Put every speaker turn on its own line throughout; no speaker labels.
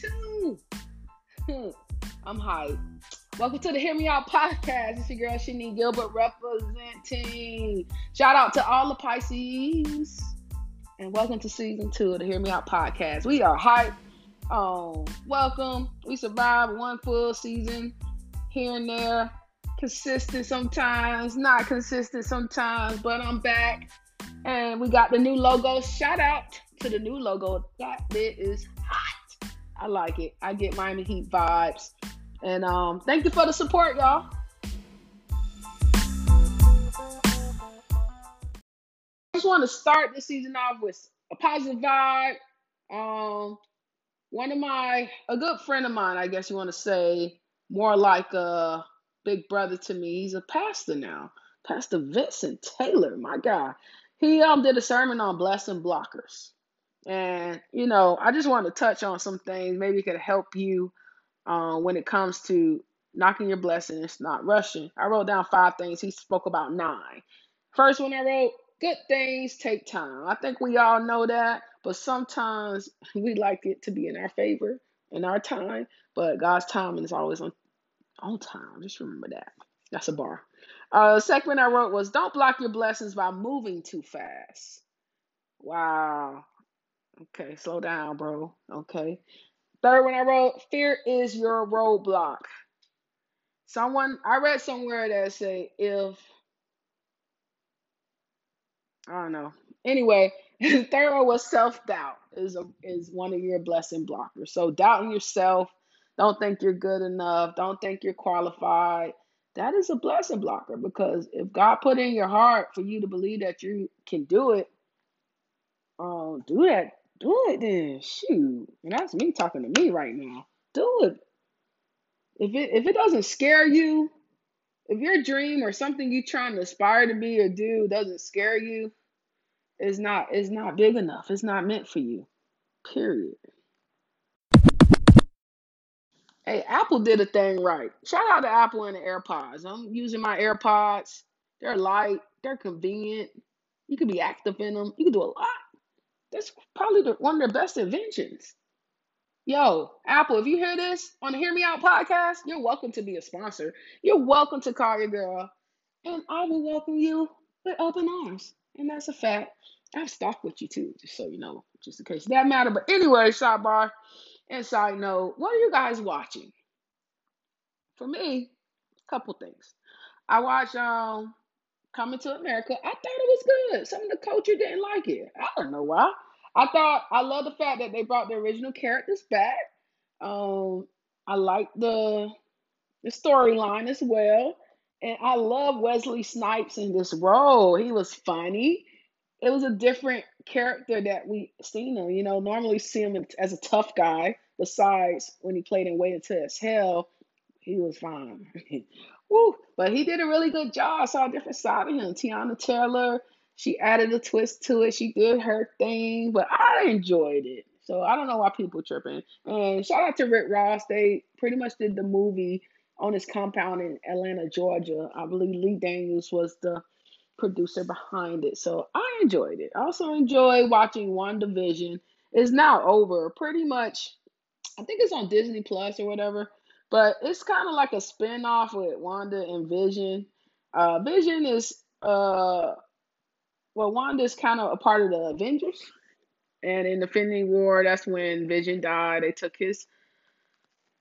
two. I'm hyped. Welcome to the Hear Me Out podcast. It's your girl Shanique Gilbert representing. Shout out to all the Pisces. And welcome to season two of the Hear Me Out podcast. We are hyped. Um, welcome. We survived one full season here and there. Consistent sometimes, not consistent sometimes, but I'm back. And we got the new logo. Shout out to the new logo. That bit is hot. I like it. I get Miami Heat vibes. And um, thank you for the support, y'all. I just want to start this season off with a positive vibe. Um, one of my, a good friend of mine, I guess you want to say, more like a big brother to me. He's a pastor now, Pastor Vincent Taylor, my guy. He um did a sermon on blessing blockers. And, you know, I just want to touch on some things. Maybe it could help you uh, when it comes to knocking your blessings, not rushing. I wrote down five things. He spoke about nine. First one I wrote, good things take time. I think we all know that, but sometimes we like it to be in our favor in our time, but God's timing is always on, on time. Just remember that. That's a bar. Uh, second one I wrote was don't block your blessings by moving too fast. Wow. Okay, slow down, bro. Okay. Third one I wrote, fear is your roadblock. Someone I read somewhere that say if I don't know. Anyway, third one was self doubt is is one of your blessing blockers. So doubting yourself, don't think you're good enough, don't think you're qualified. That is a blessing blocker because if God put in your heart for you to believe that you can do it, um, do that do it then. Shoot. And that's me talking to me right now. Do it. If it if it doesn't scare you, if your dream or something you trying to aspire to be or do doesn't scare you, it's not it's not big enough. It's not meant for you. Period. Hey, Apple did a thing right. Shout out to Apple and the AirPods. I'm using my AirPods. They're light, they're convenient. You can be active in them. You can do a lot. That's probably the, one of their best inventions. Yo, Apple, if you hear this on the Hear Me Out podcast, you're welcome to be a sponsor. You're welcome to call your girl, and I will welcome you with open arms. And that's a fact. I've stocked with you too, just so you know, just in case that matter. But anyway, sidebar and side note, what are you guys watching? For me, a couple things. I watch um Coming to America. I thought it was good. Some of the culture didn't like it. I don't know why. I thought I love the fact that they brought the original characters back. Um, I like the the storyline as well, and I love Wesley Snipes in this role. He was funny. It was a different character that we seen him. You know, normally see him as a tough guy. Besides when he played in Waiting to Hell, he was fine. Woo. But he did a really good job. I saw a different side of him. Teyana Taylor, she added a twist to it. She did her thing, but I enjoyed it. So I don't know why people tripping. And shout out to Rick Ross. They pretty much did the movie on his compound in Atlanta, Georgia. I believe Lee Daniels was the producer behind it. So I enjoyed it. I also enjoy watching WandaVision. It's now over. Pretty much, I think it's on Disney Plus or whatever. But it's kind of like a spin-off with Wanda and Vision. Uh, Vision is uh well, Wanda is kind of a part of the Avengers. And in the Infinity War, that's when Vision died. They took his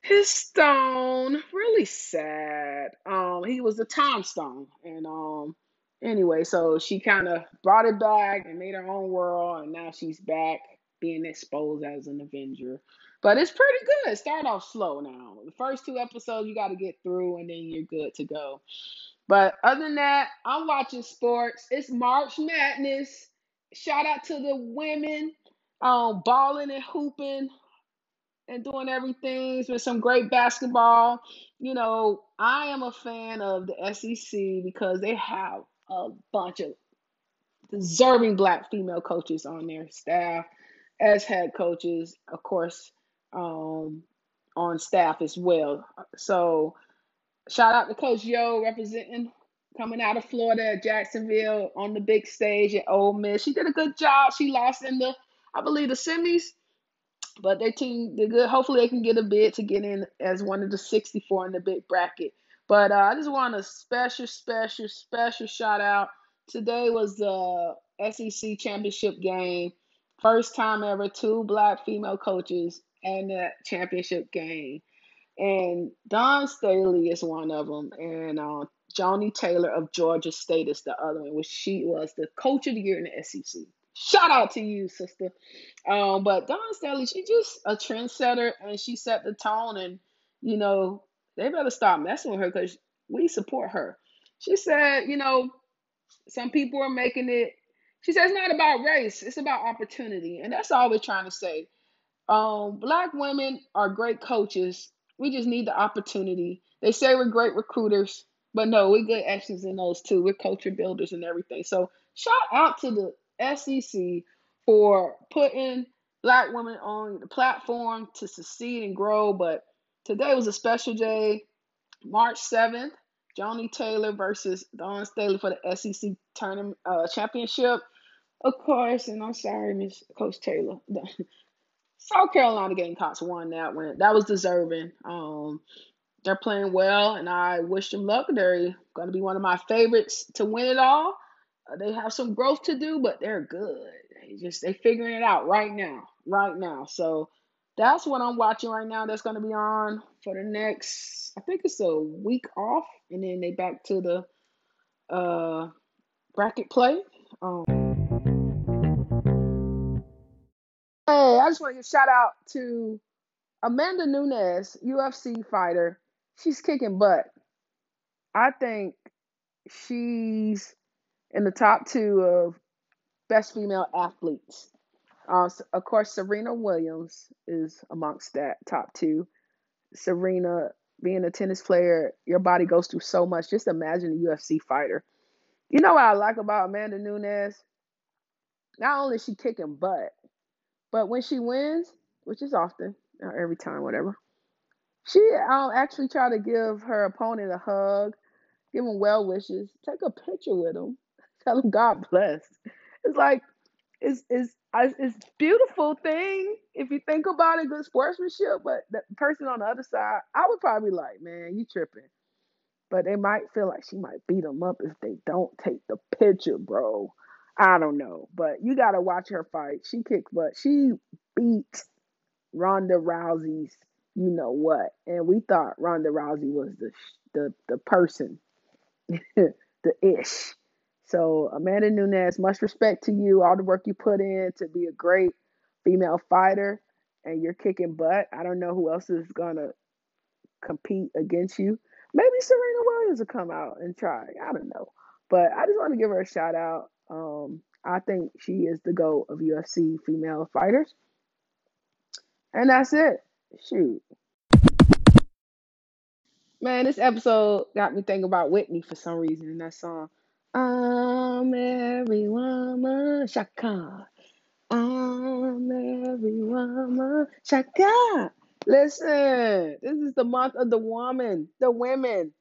his stone. Really sad. Um, he was the time stone. And um anyway, so she kind of brought it back and made her own world, and now she's back being exposed as an Avenger. But it's pretty good. Start off slow now. The first two episodes you got to get through, and then you're good to go. But other than that, I'm watching sports. It's March Madness. Shout out to the women um, balling and hooping and doing everything with some great basketball. You know, I am a fan of the SEC because they have a bunch of deserving black female coaches on their staff as head coaches. Of course, um, on staff as well. So shout out to Coach Yo representing coming out of Florida Jacksonville on the big stage at Ole Miss. She did a good job. She lost in the, I believe, the semis. But their team, they're good. Hopefully, they can get a bid to get in as one of the 64 in the big bracket. But uh, I just want a special, special, special shout out. Today was the SEC championship game. First time ever, two black female coaches in that championship game. And Dawn Staley is one of them, and uh, Joni Taylor of Georgia State is the other one, which she was the coach of the year in the SEC. Shout out to you, sister. Um, but Dawn Staley, she just a trendsetter, and she set the tone. And you know, they better stop messing with her because we support her. She said, you know, some people are making it. She says it's not about race; it's about opportunity, and that's all we're trying to say. Um, black women are great coaches. We just need the opportunity. They say we're great recruiters, but no, we're good actions in those too. We're culture builders and everything. So shout out to the SEC for putting black women on the platform to succeed and grow. But today was a special day, March 7th. Joni Taylor versus Dawn Staley for the SEC tournament uh, championship. Of course, and I'm sorry, Miss Coach Taylor. South Carolina Gamecocks won that one. That was deserving. Um, they're playing well, and I wish them luck. They're going to be one of my favorites to win it all. Uh, they have some growth to do, but they're good. They just they figuring it out right now, right now. So that's what I'm watching right now. That's going to be on for the next. I think it's a week off, and then they back to the uh, bracket play. Um, Hey, I just want to give a shout out to Amanda Nunes, UFC fighter. She's kicking butt. I think she's in the top two of best female athletes. Uh, of course, Serena Williams is amongst that top two. Serena, being a tennis player, your body goes through so much. Just imagine a UFC fighter. You know what I like about Amanda Nunes? Not only is she kicking butt, but when she wins, which is often, not every time, whatever, she um, actually try to give her opponent a hug, give him well wishes, take a picture with him, tell him God bless. It's like it's it's a it's beautiful thing if you think about it, good sportsmanship. But the person on the other side, I would probably like, man, you tripping. But they might feel like she might beat them up if they don't take the picture, bro. I don't know, but you gotta watch her fight. She kicked butt. She beat Ronda Rousey's, you know what? And we thought Ronda Rousey was the the the person, the ish. So Amanda Nunes, much respect to you. All the work you put in to be a great female fighter, and you're kicking butt. I don't know who else is gonna compete against you. Maybe Serena Williams will come out and try. I don't know. But I just want to give her a shout out. Um, I think she is the GOAT of UFC female fighters. And that's it. Shoot. Man, this episode got me thinking about Whitney for some reason in that song. I'm every woman, Chaka. I'm every woman, Chaka. Listen, this is the month of the woman, the women,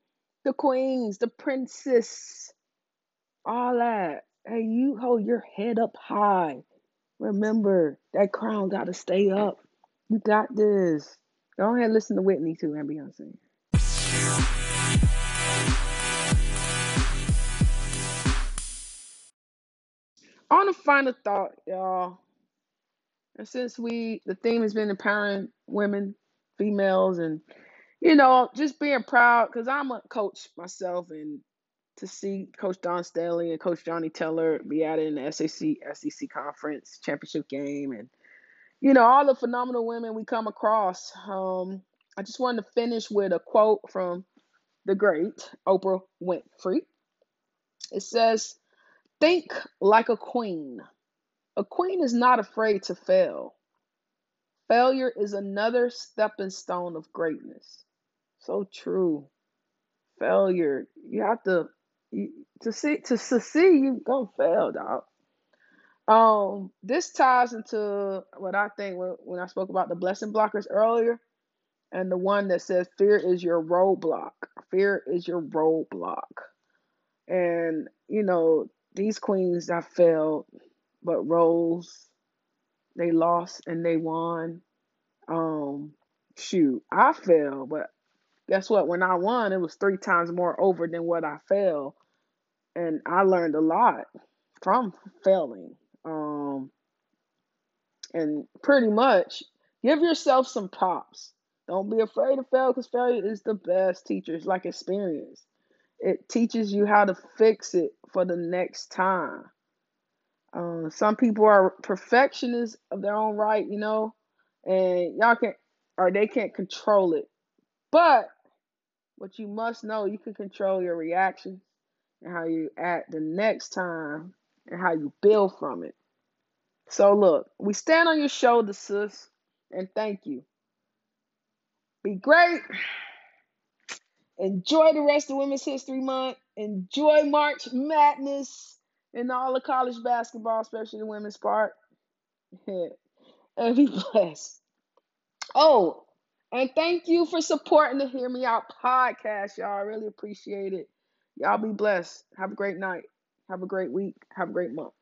the queens, the princess, all that. Hey, you hold your head up high. Remember, that crown got to stay up. You got this. Go ahead and listen to Whitney too and Beyonce. On a final thought, y'all. And since we, the theme has been empowering women, females, and you know, just being proud because I'm a coach myself, and to see Coach Dawn Staley and Coach Joni Taylor be at in the SEC SEC conference championship game, and you know all the phenomenal women we come across. Um, I just wanted to finish with a quote from the great Oprah Winfrey. It says, "Think like a queen. A queen is not afraid to fail. Failure is another stepping stone of greatness." So true. Failure, you have to you, to see to succeed, you gonna fail, dog. Um, this ties into what I think when, when I spoke about the blessing blockers earlier, and the one that says fear is your roadblock. Fear is your roadblock, and you know these queens that failed, but rose, they lost and they won. Um, shoot, I failed, but guess what? When I won, it was three times more over than what I failed, and I learned a lot from failing. Um, and pretty much give yourself some props. Don't be afraid to fail because failure is the best teacher. It's like experience. It teaches you how to fix it for the next time. Uh, some people are perfectionists of their own right, you know, and y'all can't or they can't control it. But what you must know, you can control your reactions and how you act the next time and how you build from it. So look, we stand on your shoulders, sis, and thank you. Be great. Enjoy the rest of Women's History Month. Enjoy March Madness and all the college basketball, especially the women's part. and be blessed. Oh, and thank you for supporting the Hear Me Out podcast, y'all. I really appreciate it. Y'all be blessed. Have a great night. Have a great week. Have a great month.